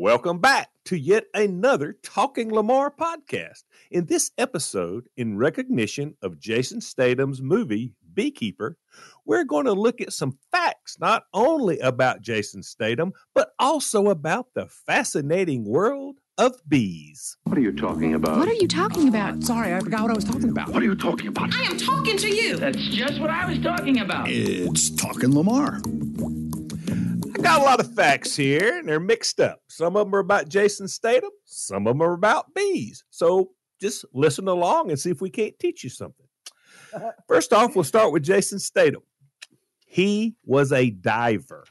Welcome back to yet another Talking Lamar podcast. In this episode, in recognition of Jason Statham's movie Beekeeper, we're going to look at some facts not only about Jason Statham, but also about the fascinating world of bees. What are you talking about? What are you talking about? Sorry, I forgot what I was talking about. What are you talking about? I am talking to you. That's just what I was talking about. It's Talking Lamar. I got a lot of facts here, and they're mixed up. Some of them are about Jason Statham, some of them are about bees. So just listen along and see if we can't teach you something. First off, we'll start with Jason Statham. He was a diver.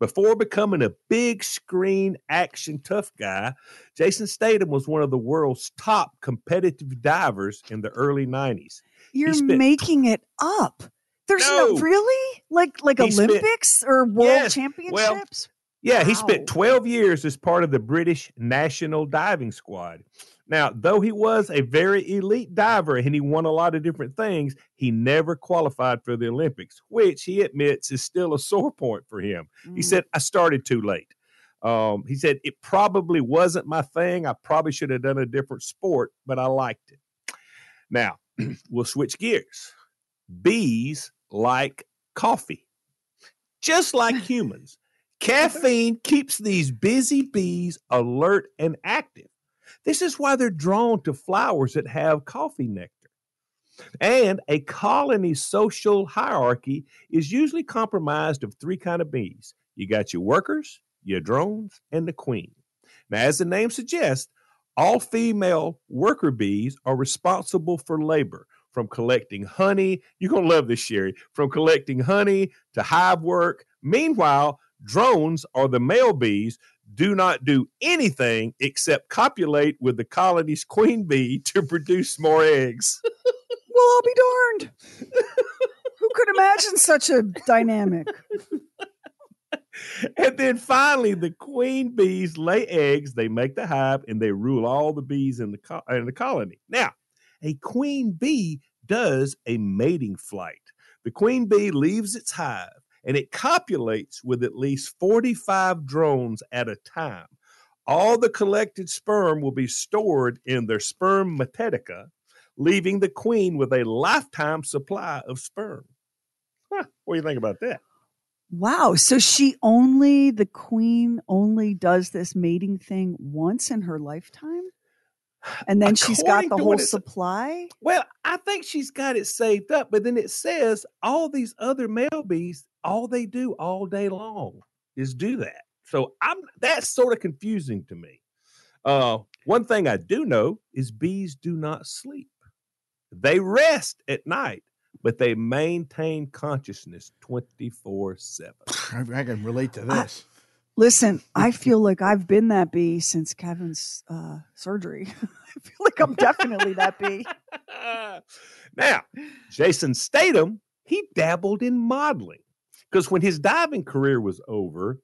Before becoming a big screen action tough guy, Jason Statham was one of the world's top competitive divers in the early 90s. You're spent- making it up. There's no, No. really like like He spent- Olympics or world Yes, well, championships. Yeah, he spent 12 years as part of the British national diving squad. Now, though he was a very elite diver and he won a lot of different things, he never qualified for the Olympics, which he admits is still a sore point for him. He Mm. said, I started too late. Um, he said, it probably wasn't my thing. I probably should have done a different sport, but I liked it. Now, we'll switch gears. Bees like coffee, just like humans. Caffeine keeps these busy bees alert and active. This is why they're drawn to flowers that have coffee nectar. And a colony social hierarchy is usually comprised of three kind of bees. You got your workers, your drones, and the queen. Now, as the name suggests, all female worker bees are responsible for labor from collecting honey. You're going to love this, Sheri. From collecting honey to hive work. Meanwhile, drones or the male bees do not do anything except copulate with the colony's queen bee to produce more eggs. Well, I'll be darned. Who could imagine such a dynamic? and then finally, the queen bees lay eggs, they make the hive, and they rule all the bees in the, co- in the colony. Now, a queen bee does a mating flight. The queen bee leaves its hive and it copulates with at least 45 drones at a time. All the collected sperm will be stored in their spermatheca, leaving the queen with a lifetime supply of sperm. Huh, what do you think about that? Wow. So she only, the queen only does this mating thing once in her lifetime? And then she's got the whole what it sa- supply? Well, I think she's got it saved up, but then it says all these other male bees, all they do all day long is do that. So I'm that's sort of confusing to me. Uh, one thing I do know is bees do not sleep. They rest at night, but they maintain consciousness 24 7. I, I can relate to I- this. Listen, I feel like I've been that bee since Kevin's uh, surgery. I feel like I'm definitely that bee. now, Jason Statham, he dabbled in modeling because when his diving career was over,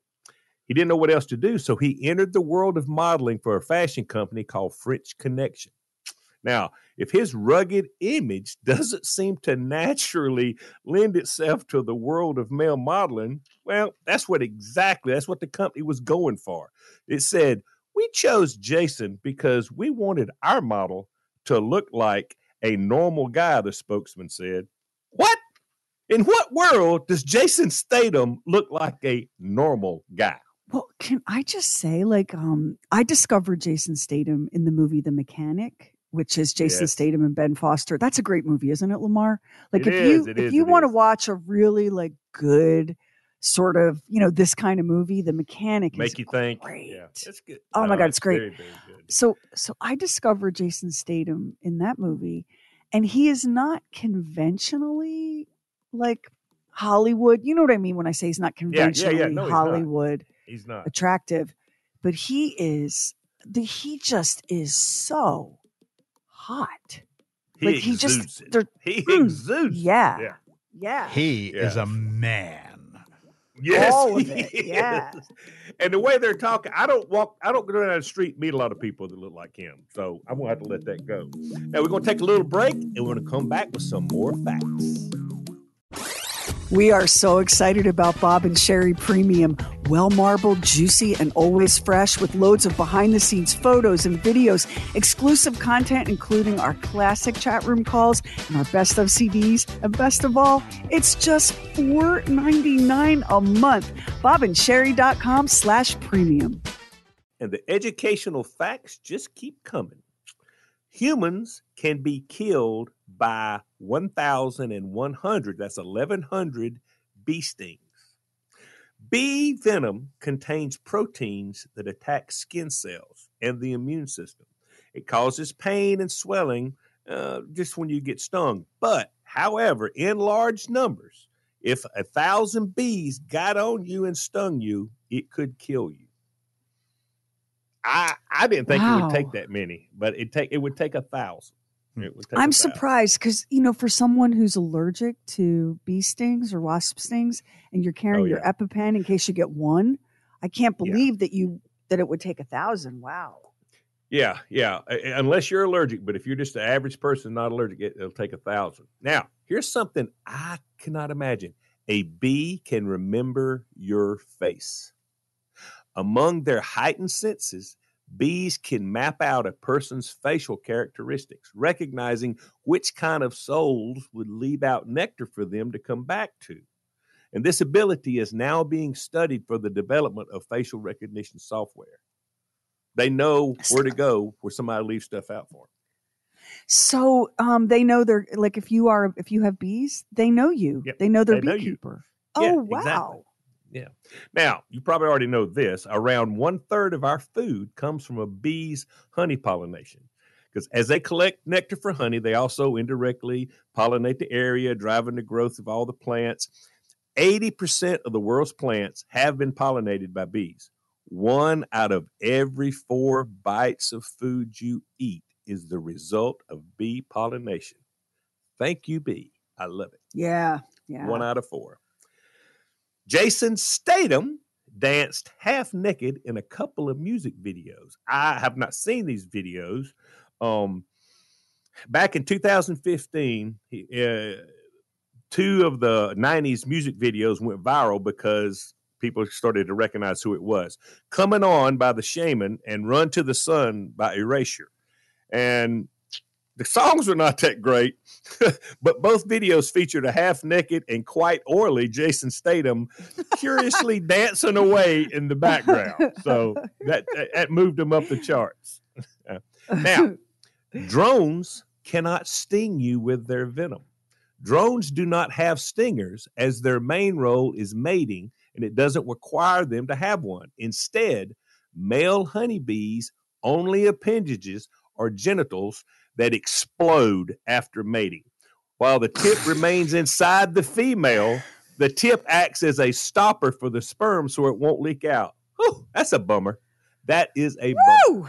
he didn't know what else to do. So he entered the world of modeling for a fashion company called French Connection. Now, if his rugged image doesn't seem to naturally lend itself to the world of male modeling, well, that's what exactly that's what the company was going for. It said, "We chose Jason because we wanted our model to look like a normal guy," the spokesman said. What? In what world does Jason Statham look like a normal guy? Well, can I just say, like, um, I discovered Jason Statham in the movie The Mechanic, which is Jason Yes. Statham and Ben Foster. That's a great movie, isn't it, Lamar? Like, It if is, you if is, you want to watch a really like good sort of you know this kind of movie, The Mechanic Make is you think. great. Yeah, it's good. Oh my oh, God, it's great. Very, very good. So so I discovered Jason Statham in that movie, and he is not conventionally like Hollywood. You know what I mean when I say he's not Yeah, yeah, yeah. conventionally No, he's not. Hollywood He's not. attractive, but he is the he just is so hot. He like, he just- it. they're- He Mm, exudes. Yeah. Yeah. Yeah. He is a man. Yes, All of he it, yeah. is. And the way they're talking, I don't walk, I don't go down the street meet a lot of people that look like him. So I'm gonna have to let that go. Now we're gonna take a little break and we're gonna come back with some more facts. We are so excited about Bob and Sheri Premium. Well marbled, juicy, and always fresh with loads of behind the scenes photos and videos, exclusive content, including our classic chat room calls and our best of CDs. And best of all, it's just $4.99 a month. BobandSheri.com slash premium. And the educational facts just keep coming. Humans can be killed by 1,100, that's 1,100 bee stings. Bee venom contains proteins that attack skin cells and the immune system. It causes pain and swelling uh, just when you get stung. But, however, in large numbers, if a thousand bees got on you and stung you, it could kill you. I I didn't think it would take that many, but it take it would take a thousand. It would take a I'm surprised because, you know, for someone who's allergic to bee stings or wasp stings and you're oh, carrying Oh, your yeah. EpiPen in case you get one, I can't Yeah. believe that you that it would take a thousand. Wow. Yeah, yeah. Unless you're allergic, but if you're just an average person not allergic, it, it'll take a thousand. Now, here's something I cannot imagine: a bee can remember your face. Among their heightened senses, bees can map out a person's facial characteristics, recognizing which kind of souls would leave out nectar for them to come back to. And this ability is now being studied for the development of facial recognition software. They know where to go where somebody leaves stuff out for them. So um they know they're like if you are if you have bees, they know you. Yep, They know their they know beekeeper. Yeah, Oh wow. exactly. Yeah. Now, you probably already know this. Around one third of our food comes from a bee's honey pollination. Because as they collect nectar for honey, they also indirectly pollinate the area, driving the growth of all the plants. 80% of the world's plants have been pollinated by bees. One out of every four bites of food you eat is the result of bee pollination. Thank you, bee. I love it. Yeah. Yeah. One out of four. Jason Statham danced half naked in a couple of music videos. I have not seen these videos. Um, back in 2015, he, uh, two of the 90s music videos went viral because people started to recognize who it was. Coming On by The Shamen and Run to the Sun by Erasure. And the songs were not that great, but both videos featured a half naked and quite oily Jason Statham curiously dancing away in the background. So that, that moved him up the charts. Uh, now, drones cannot sting you with their venom. Drones do not have stingers as their main role is mating and it doesn't require them to have one. Instead, male honeybees' only appendages are genitals that explode after mating. While the tip remains inside the female, the tip acts as a stopper for the sperm so it won't leak out. Whew, that's a bummer. That is a bummer. Woo!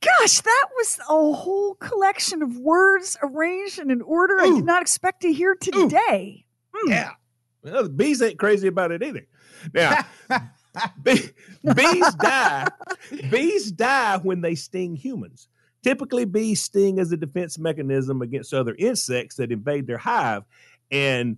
Gosh, that was a whole collection of words arranged in an order I did not expect to hear today. Hmm. Yeah. Well, the bees ain't crazy about it either. Now, bee- bees die. Bees die when they sting humans. Typically, bees sting as a defense mechanism against other insects that invade their hive, and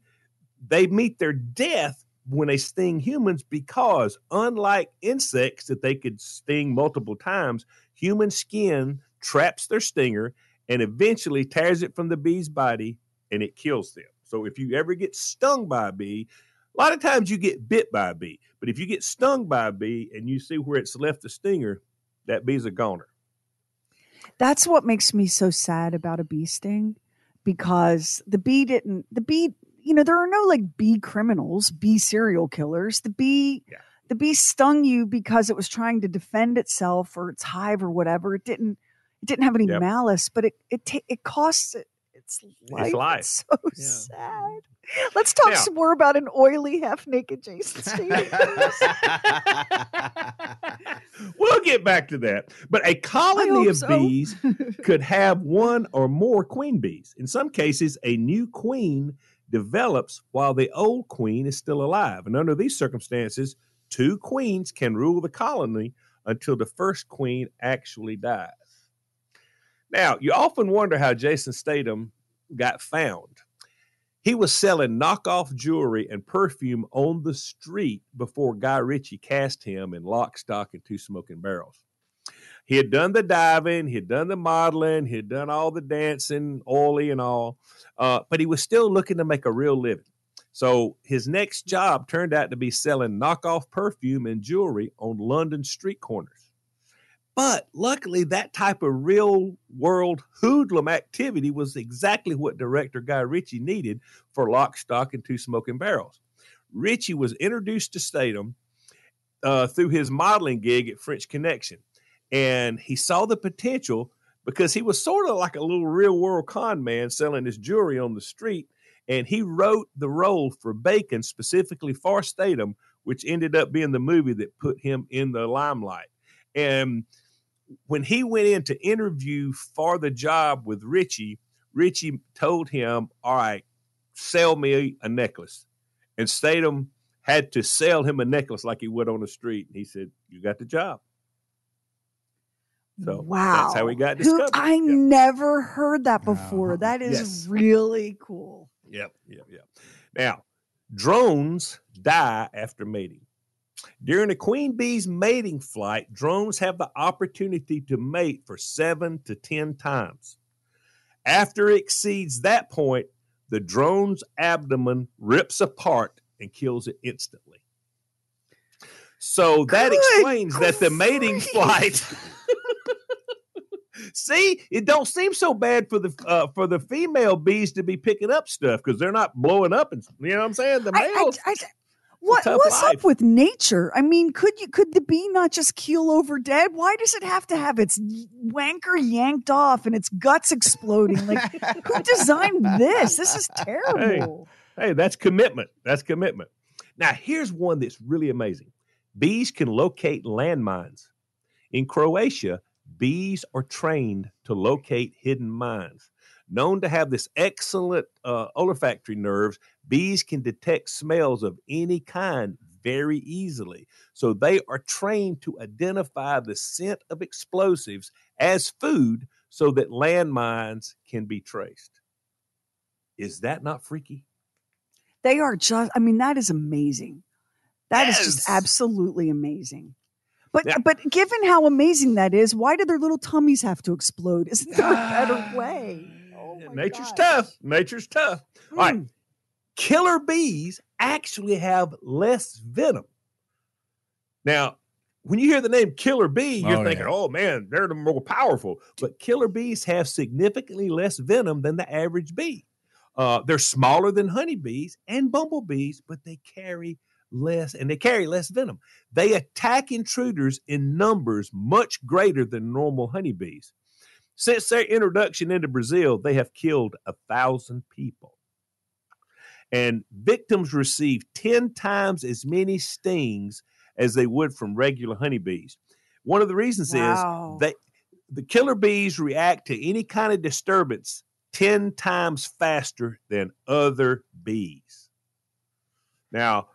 they meet their death when they sting humans because, unlike insects that they could sting multiple times, human skin traps their stinger and eventually tears it from the bee's body and it kills them. So if you ever get stung by a bee, a lot of times you get bit by a bee, but if you get stung by a bee and you see where it's left the stinger, that bee's a goner. That's what makes me so sad about a bee sting because the bee didn't, the bee, you know, there are no like bee criminals, bee serial killers. The bee, Yeah. the bee stung you because it was trying to defend itself or its hive or whatever. It didn't, it didn't have any Yep. malice, but it, it, ta- it costs it. Its life. life. It's so Yeah. sad. Let's talk Now- some more about an oily, half naked Jason Statham. we'll get back to that. But a colony of so. bees could have one or more queen bees. In some cases, a new queen develops while the old queen is still alive. And under these circumstances, two queens can rule the colony until the first queen actually dies. Now, you often wonder how Jason Statham got found. He was selling knockoff jewelry and perfume on the street before Guy Ritchie cast him in Lock, Stock, and Two Smoking Barrels. He had done the diving, he had done the modeling, he had done all the dancing, oily and all, uh, but he was still looking to make a real living. So his next job turned out to be selling knockoff perfume and jewelry on London street corners. But luckily, that type of real world hoodlum activity was exactly what director Guy Ritchie needed for Lock, Stock, and Two Smoking Barrels. Ritchie was introduced to Statham uh, through his modeling gig at French Connection, and he saw the potential because he was sort of like a little real world con man selling his jewelry on the street. And he wrote the role for Bacon specifically for Statham, which ended up being the movie that put him in the limelight. And when he went in to interview for the job with Ritchie, Ritchie told him, All right, sell me a necklace. And Statham had to sell him a necklace like he would on the street. And he said, You got the job. So wow. that's how he got Who- discovered. I Yep. never heard that before. That is Yes. really cool. Yep, yep, yep. Now, drones die after mating. During a queen bee's mating flight, drones have the opportunity to mate for seven to 10 times. After it exceeds that point, the drone's abdomen rips apart and kills it instantly. So that Good explains that the mating flight. See, it don't seem so bad for the uh, for the female bees to be picking up stuff because they're not blowing up and you know what I'm saying. The I- I- males, I- what, what's life. up with nature? I mean, could you could the bee not just keel over dead? Why does it have to have its wanker yanked off and its guts exploding? Like, who designed this? This is terrible. hey, that's commitment. That's commitment. Now, here's one that's really amazing. Bees can locate landmines. In Croatia, bees are trained to locate hidden mines. Known to have this excellent uh, olfactory nerves, bees can detect smells of any kind very easily. So they are trained to identify the scent of explosives as food so that landmines can be traced. Is that not freaky? They are just. I mean, that is amazing. That is just absolutely amazing. But but given how amazing that is, why do their little tummies have to explode? Isn't there a better way? Oh Nature's gosh. tough. Nature's tough. All right. Hmm. Killer bees actually have less venom. Now, when you hear the name killer bee, you're Oh, thinking, yeah. oh man, they're the more powerful. But killer bees have significantly less venom than the average bee. Uh, they're smaller than honeybees and bumblebees, but they carry less and they carry less venom. They attack intruders in numbers much greater than normal honeybees. Since their introduction into Brazil, they have killed a thousand people. And victims receive 10 times as many stings as they would from regular honeybees. One of the reasons Wow. is that the killer bees react to any kind of disturbance 10 times faster than other bees. Now,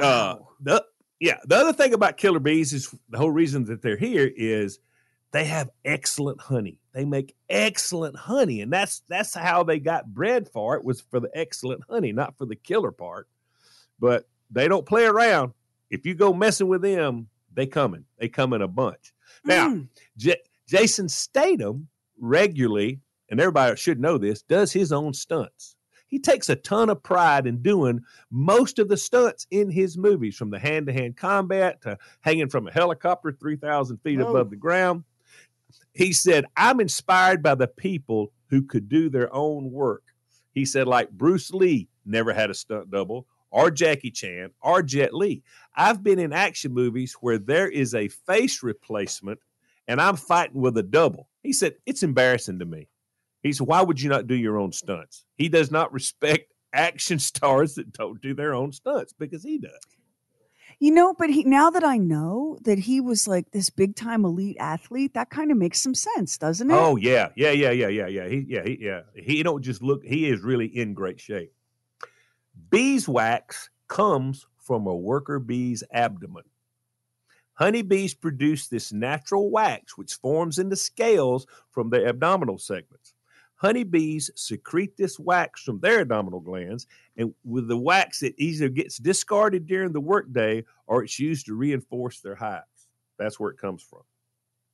uh, the, yeah, the other thing about killer bees is the whole reason that they're here is they have excellent honey. They make excellent honey, and that's that's how they got bred for it was for the excellent honey, not for the killer part. But they don't play around. If you go messing with them, they coming. They come in a bunch. Now, Mm. J- Jason Statham regularly, and everybody should know this, does his own stunts. He takes a ton of pride in doing most of the stunts in his movies, from the hand to hand combat to hanging from a helicopter 3,000 feet Whoa. above the ground. He said, I'm inspired by the people who could do their own work. He said, like Bruce Lee never had a stunt double, or Jackie Chan, or Jet Li. I've been in action movies where there is a face replacement and I'm fighting with a double. He said, It's embarrassing to me. He said, Why would you not do your own stunts? He does not respect action stars that don't do their own stunts because he does. You know, but he now that I know that he was like this big time elite athlete, that kind of makes some sense, doesn't it? Oh yeah, yeah, yeah, yeah, yeah, yeah. He, yeah, he, yeah. He don't just look. He is really in great shape. Beeswax comes from a worker bee's abdomen. Honeybees produce this natural wax, which forms in the scales from their abdominal segments. Honeybees secrete this wax from their abdominal glands, and with the wax, it either gets discarded during the workday or it's used to reinforce their hives. That's where it comes from.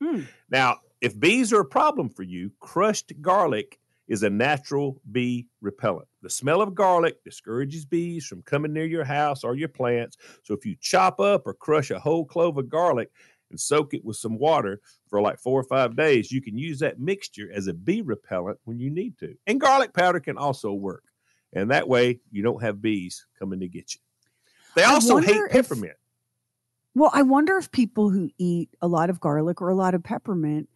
Hmm. Now, if bees are a problem for you, crushed garlic is a natural bee repellent. The smell of garlic discourages bees from coming near your house or your plants. So if you chop up or crush a whole clove of garlic and soak it with some water for like four or five days, you can use that mixture as a bee repellent when you need to. And garlic powder can also work. And that way you don't have bees coming to get you. They also hate wonder if- peppermint. Well, I wonder if people who eat a lot of garlic or a lot of peppermint,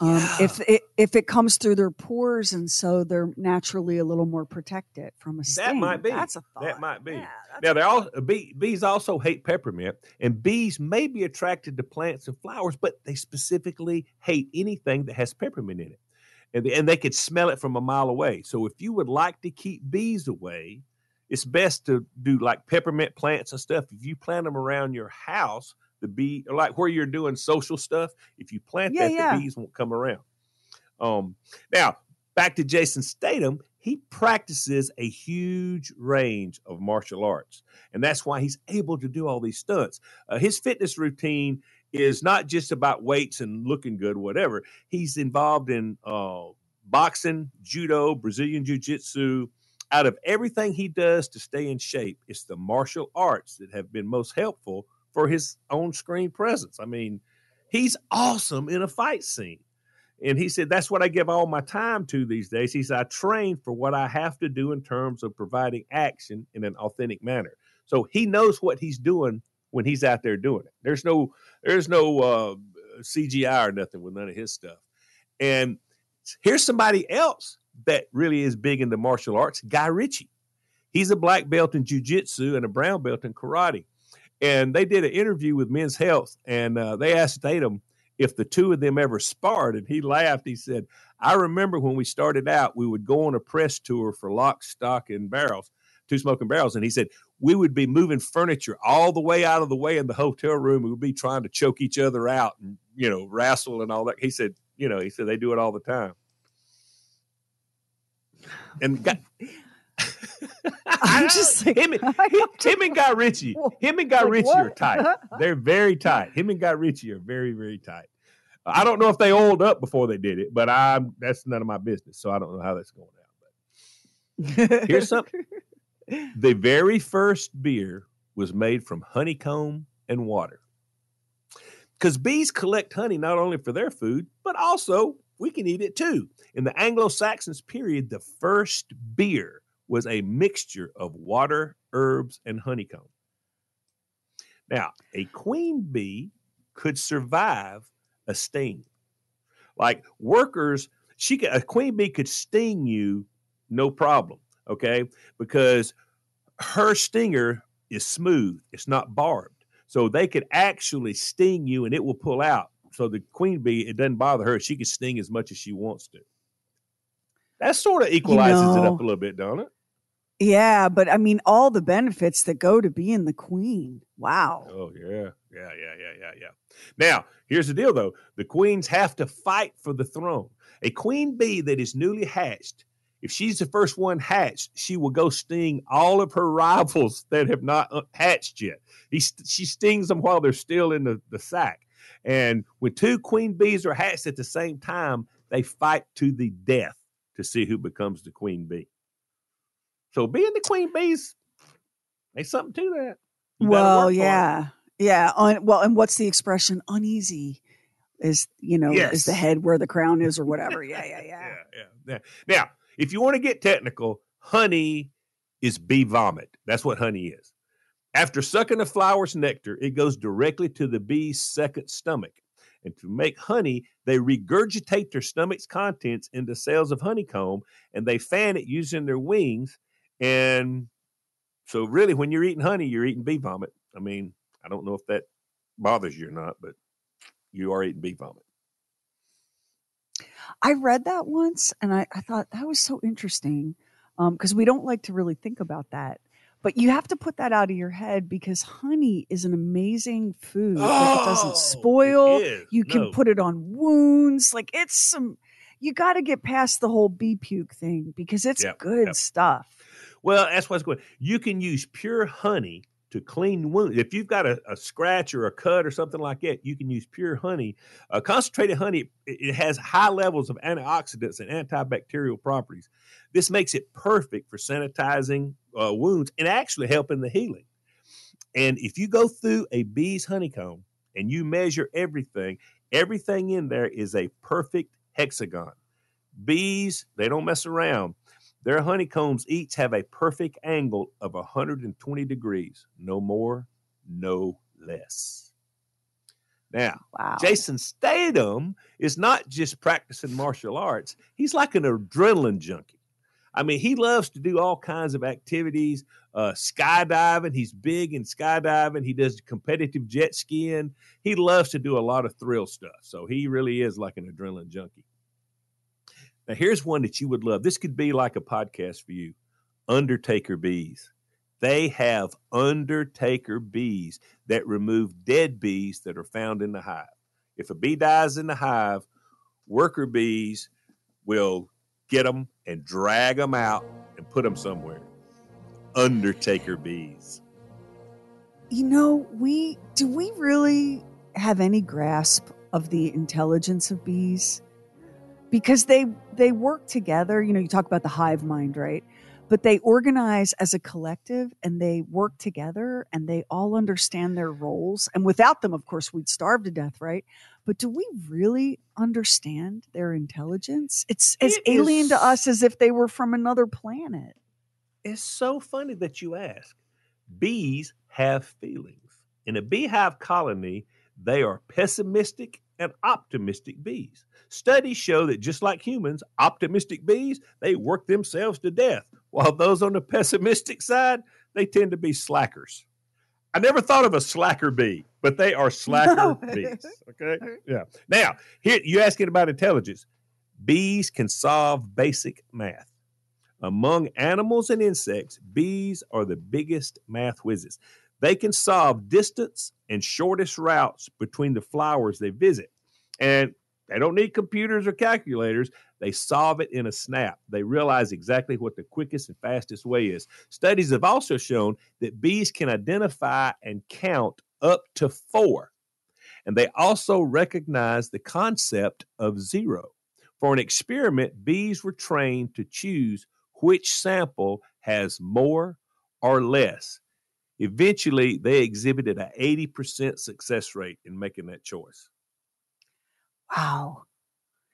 um, if it if it comes through their pores, and so they're naturally a little more protected from a sting. That might be. That's a thought. That might be. Yeah, Now they all bee, bees also hate peppermint, and bees may be attracted to plants and flowers, but they specifically hate anything that has peppermint in it, and and they could smell it from a mile away. So if you would like to keep bees away, it's best to do like peppermint plants and stuff. If you plant them around your house, the bee like where you're doing social stuff, if you plant Yeah, that, yeah. the bees won't come around. Um, now back to Jason Statham, he practices a huge range of martial arts, and that's why he's able to do all these stunts. Uh, his fitness routine is not just about weights and looking good, whatever. He's involved in uh, boxing, judo, Brazilian jiu jitsu. Out of everything he does to stay in shape, it's the martial arts that have been most helpful for his on screen presence. I mean, he's awesome in a fight scene. And he said, That's what I give all my time to these days. He said, I train for what I have to do in terms of providing action in an authentic manner. So he knows what he's doing when he's out there doing it. There's no, there's no uh, CGI or nothing with none of his stuff. And here's somebody else that really is big into martial arts Guy Ritchie. He's a black belt in jujitsu and a brown belt in karate. And they did an interview with Men's Health, and uh, they asked Statham if the two of them ever sparred. And he laughed. He said, I remember when we started out, we would go on a press tour for Lock, Stock, and Barrels, Two Smoking Barrels. And he said, we would be moving furniture all the way out of the way in the hotel room. We would be trying to choke each other out and, you know, wrestle and all that. He said, you know, he said they do it all the time. And got, I'm just like, him, and- I'm him, him and Guy Ritchie, him and Guy like Ritchie are tight. They're very tight. Him and Guy Ritchie are very, very tight. I don't know if they oiled up before they did it, but I'm that's none of my business. So I don't know how that's going out. But here's something. The very first beer was made from honeycomb and water. Because bees collect honey not only for their food, but also we can eat it too. In the Anglo Saxons period, the first beer was a mixture of water, herbs, and honeycomb. Now, a queen bee could survive a sting. Like workers, she could, a queen bee could sting you no problem, okay? Because her stinger is smooth, it's not barbed. So they could actually sting you and it will pull out. So the queen bee, it doesn't bother her. She can sting as much as she wants to. That sort of equalizes it know- up a little bit, don't it? yeah, but I mean, all the benefits that go to being the queen. Wow. Oh yeah, yeah, yeah, yeah, yeah, yeah. Now here's the deal, though: the queens have to fight for the throne. A queen bee that is newly hatched, if she's the first one hatched, she will go sting all of her rivals that have not uh, hatched yet. He, she stings them while they're still in the, the sack. And when two queen bees are hatched at the same time, they fight to the death to see who becomes the queen bee. So being the queen bees, there's something to that. You well, work for it. yeah, yeah. Un, well, and what's the expression? Uneasy is you know is the head where the crown is or whatever. Yeah, yeah, yeah. yeah, yeah, yeah. Now, if you want to get technical, honey is bee vomit. That's what honey is. After sucking a flower's nectar, it goes directly to the bee's second stomach. And to make honey, they regurgitate their stomach's contents into cells of honeycomb and they fan it using their wings. And so, really, when you're eating honey, you're eating bee vomit. I mean, I don't know if that bothers you or not, but you are eating bee vomit. I read that once and I, I thought that was so interesting um, because we don't like to really think about that. But you have to put that out of your head because honey is an amazing food. like it Oh, doesn't spoil. it. You can No. put it on wounds. Like it's some, you got to get past the whole bee puke thing because it's Yep, good yep. stuff. Well, that's what's going. You can use pure honey to clean wounds. If you've got a, a scratch or a cut or something like that, you can use pure honey. Uh, concentrated honey it, has high levels of antioxidants and antibacterial properties. This makes it perfect for sanitizing uh, wounds and actually helping the healing. And if you go through a bee's honeycomb and you measure everything, everything in there is a perfect hexagon. Bees, they don't mess around. Their honeycombs each have a perfect angle of 120 degrees, no more, no less. Now, Wow. Jason Statham is not just practicing martial arts, he's like an adrenaline junkie. I mean, he loves to do all kinds of activities, uh, skydiving. He's big in skydiving. He does competitive jet skiing. He loves to do a lot of thrill stuff. So he really is like an adrenaline junkie. Now, here's one that you would love. This could be like a podcast for you Undertaker Bees. They have Undertaker bees that remove dead bees that are found in the hive. If a bee dies in the hive, worker bees will get them and drag them out and put them somewhere. Undertaker bees. you know, we do we really have any grasp of the intelligence of bees? Because they they work together, you know, you talk about the hive mind, right? But they organize as a collective and they work together and they all understand their roles. And without them, of course, we'd starve to death, right? But do we really understand their intelligence? It's as It alien is- to us as if they were from another planet. It's so funny that you ask. Bees have feelings. In a beehive colony, they are pessimistic and optimistic bees. Studies show that just like humans, optimistic bees, they work themselves to death, while those on the pessimistic side, they tend to be slackers. I never thought of a slacker bee, but they are slacker No. bees. Okay. Yeah. Now, here you're asking about intelligence. Bees can solve basic math. Among animals and insects, bees are the biggest math whizzes. They can solve distance and shortest routes between the flowers they visit. And they don't need computers or calculators. They solve it in a snap. They realize exactly what the quickest and fastest way is. Studies have also shown that bees can identify and count up to four. And they also recognize the concept of zero. For an experiment, bees were trained to choose which sample has more or less. Eventually, they exhibited an 80% success rate in making that choice. Wow.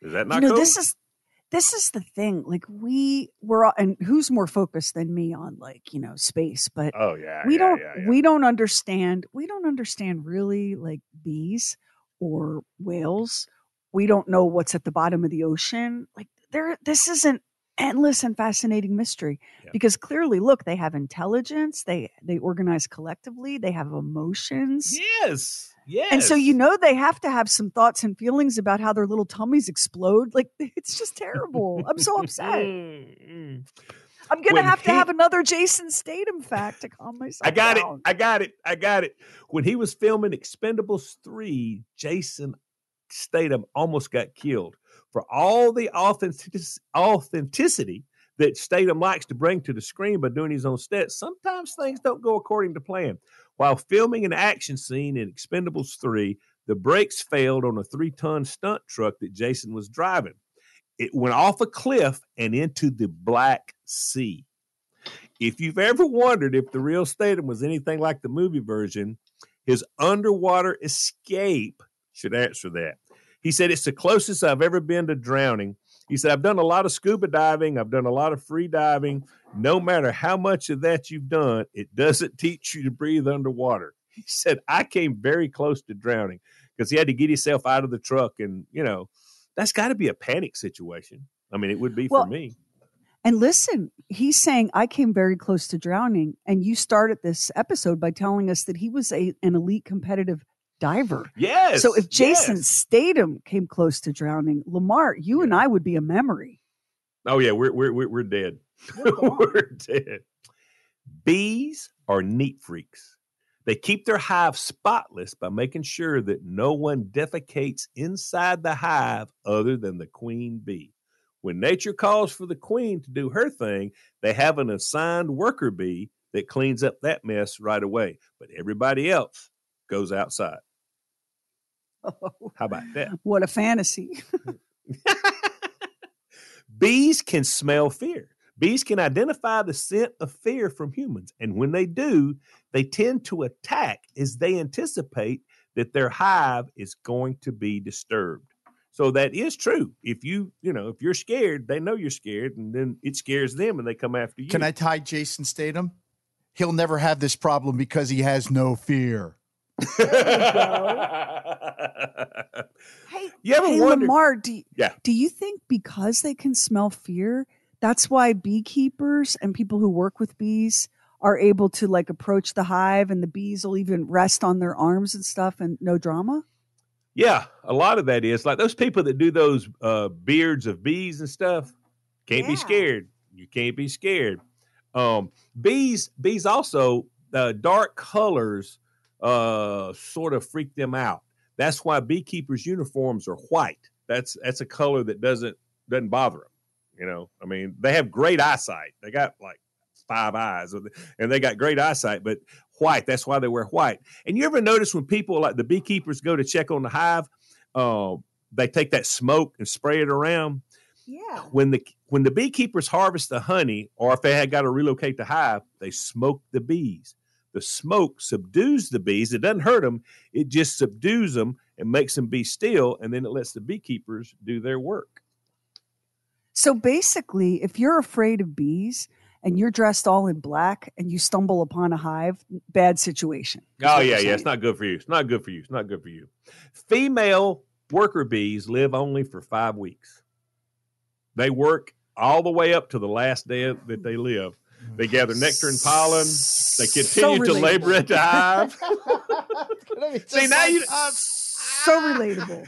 Is that you not know cool? this is this is the thing like we we're all, and who's more focused than me on like you know space but oh, yeah. we yeah, don't yeah, yeah. we don't understand we don't understand really like bees or whales we don't know what's at the bottom of the ocean like there this is an endless and fascinating mystery Yeah. because clearly look they have intelligence they they organize collectively they have emotions Yes. Yes. and so you know they have to have some thoughts and feelings about how their little tummies explode. Like it's just terrible. I'm so upset. I'm gonna When have to he- have another Jason Statham fact to calm myself. I got down. it. I got it. I got it. When he was filming Expendables 3, Jason Statham almost got killed for all the authentic- authenticity that Statham likes to bring to the screen by doing his own stunts. Sometimes things don't go according to plan. While filming an action scene in Expendables 3, the brakes failed on a three ton stunt truck that Jason was driving. It went off a cliff and into the Black Sea. If you've ever wondered if the real Statham was anything like the movie version, his underwater escape should answer that. He said, It's the closest I've ever been to drowning. He said, I've done a lot of scuba diving, I've done a lot of free diving. No matter how much of that you've done, it doesn't teach you to breathe underwater. He said, I came very close to drowning because he had to get himself out of the truck. And, you know, that's got to be a panic situation. I mean, it would be Well, for me. And listen, he's saying I came very close to drowning, and you started this episode by telling us that he was a, an elite competitive diver. Yes. so if Jason yes. Statham came close to drowning, Lamar, you and I would be a memory. Oh yeah, we're we're we're, we're dead. we're dead. Bees are neat freaks. They keep their hive spotless by making sure that no one defecates inside the hive other than the queen bee. When nature calls for the queen to do her thing, they have an assigned worker bee that cleans up that mess right away. But everybody else goes outside. How about that? What a fantasy. Bees can smell fear. Bees can identify the scent of fear from humans. And when they do, they tend to attack as they anticipate that their hive is going to be disturbed. So that is true. If you, you know, if you're scared, they know you're scared, and then it scares them and they come after you. Can I tie Jason Statham? He'll never have this problem because he has no fear. Hey, You ever hey wondered- Lamar, do you, Yeah. do you think because they can smell fear, that's why beekeepers and people who work with bees are able to like approach the hive and the bees will even rest on their arms and stuff and no drama? Yeah, a lot of that is like those people that do those uh, beards of bees and stuff. Can't be scared. You can't be scared. Um, bees, bees also uh, dark colors uh, sort of freak them out. That's why beekeepers' uniforms are white. That's that's a color that doesn't doesn't bother them. You know, I mean, they have great eyesight. They got like five eyes, and they got great eyesight, but white. That's why they wear white. And you ever notice when people like the beekeepers go to check on the hive, uh, they take that smoke and spray it around. Yeah. When the when the beekeepers harvest the honey, or if they had got to relocate the hive, they smoke the bees. The smoke subdues the bees. It doesn't hurt them. It just subdues them and makes them be still, and then it lets the beekeepers do their work. So basically, if you're afraid of bees and you're dressed all in black and you stumble upon a hive, bad situation. Oh yeah, yeah. It's not good for you. It's not good for you. It's not good for you. Female worker bees live only for five weeks. They work all the way up to the last day that they live. They gather nectar and pollen. They continue to labor at the hive. See now you So relatable.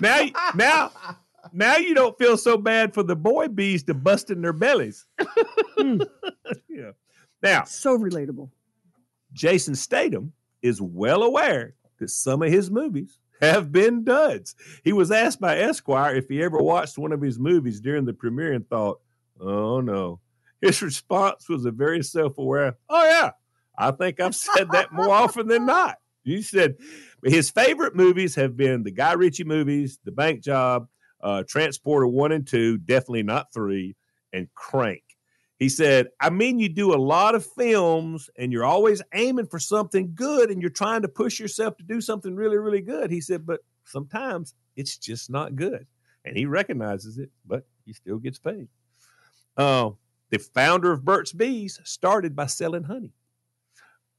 now now now you don't feel so bad for the boy bees to bust in their bellies. Mm. yeah. Now So relatable. Jason Statham is well aware that some of his movies have been duds. He was asked by Esquire if he ever watched one of his movies during the premiere and thought, oh no. His response was a very self aware, oh yeah, I think I've said that more often than not. He said his favorite movies have been the Guy Ritchie movies, The Bank Job, uh, Transporter 1 and 2, definitely not 3, and Crank. He said, I mean, you do a lot of films and you're always aiming for something good and you're trying to push yourself to do something really, really good. He said, but sometimes it's just not good. And he recognizes it, but he still gets paid. Uh, the founder of Burt's Bees started by selling honey.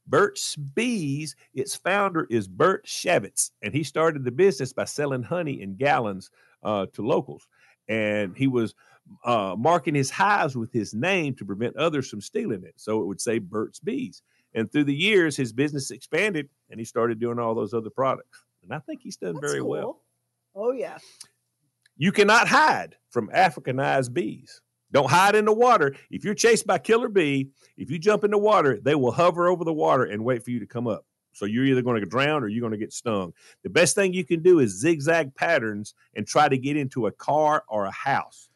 Burt's Bees, its founder is Burt Shavitz, and he started the business by selling honey in gallons uh, to locals. And he was uh, marking his hives with his name to prevent others from stealing it. So it would say Burt's Bees. And through the years, his business expanded and he started doing all those other products. And I think he's done That's very well. Oh yeah. You cannot hide from Africanized bees. Don't hide in the water. If you're chased by killer bee, if you jump in the water, they will hover over the water and wait for you to come up. So you're either going to drown or you're going to get stung. The best thing you can do is zigzag patterns and try to get into a car or a house.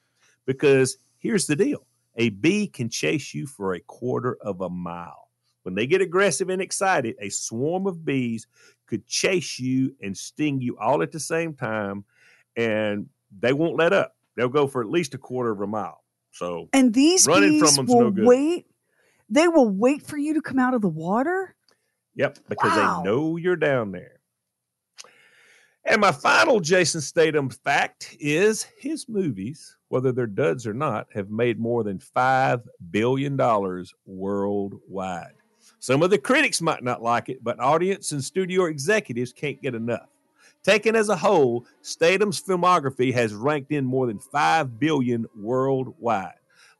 Because here's the deal a bee can chase you for a quarter of a mile. When they get aggressive and excited, a swarm of bees could chase you and sting you all at the same time. And they won't let up. They'll go for at least a quarter of a mile. So And these Running from bees them's will no good. wait. They will wait for you to come out of the water. Yep, because Wow. they know you're down there. And my final Jason Statham fact is his movies, whether they're duds or not, have made more than $5 billion worldwide. Some of the critics might not like it, but audience and studio executives can't get enough. Taken as a whole, Statham's filmography has ranked in more than 5 billion worldwide.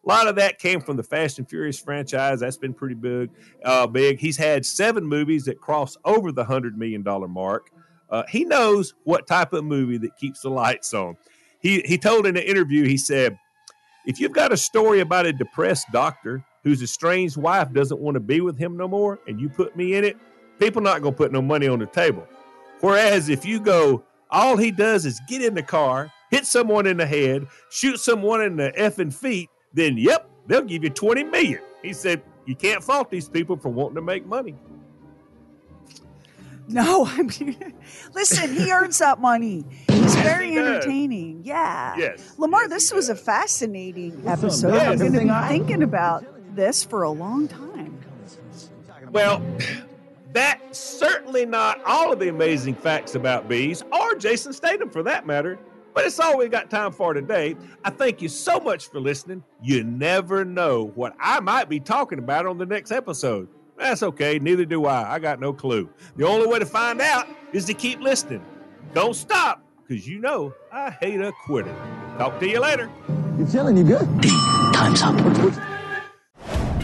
A lot of that came from the Fast and Furious franchise. That's been pretty big. Uh, big. He's had seven movies that cross over the hundred million dollar mark. Uh, he knows what type of movie that keeps the lights on. He he told in an interview. He said, "If you've got a story about a depressed doctor whose estranged wife doesn't want to be with him no more, and you put me in it, people not gonna put no money on the table. Whereas if you go, all he does is get in the car, hit someone in the head, shoot someone in the effing feet, then yep, they'll give you 20 million. He said, you can't fault these people for wanting to make money. No, I mean, listen, he earns that money. He's very he does. entertaining. Yeah. Yes, Lamar, yes, this was a does. fascinating episode. Yes. I'm going to be thinking about this for a long time. Well, that's certainly not all of the amazing facts about bees, or Jason Statham for that matter. But it's all we've got time for today. I thank you so much for listening. You never know what I might be talking about on the next episode. That's okay, neither do I. I got no clue. The only way to find out is to keep listening. Don't stop, because you know I hate a quitter. Talk to you later. You're feeling you good? Time's up.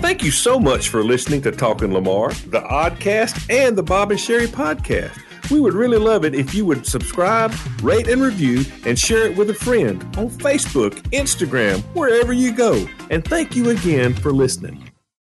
Thank you so much for listening to Talking Lamar, the Oddcast, and the Bob and Sheri podcast. We would really love it if you would subscribe, rate, and review, and share it with a friend on Facebook, Instagram, wherever you go. And thank you again for listening.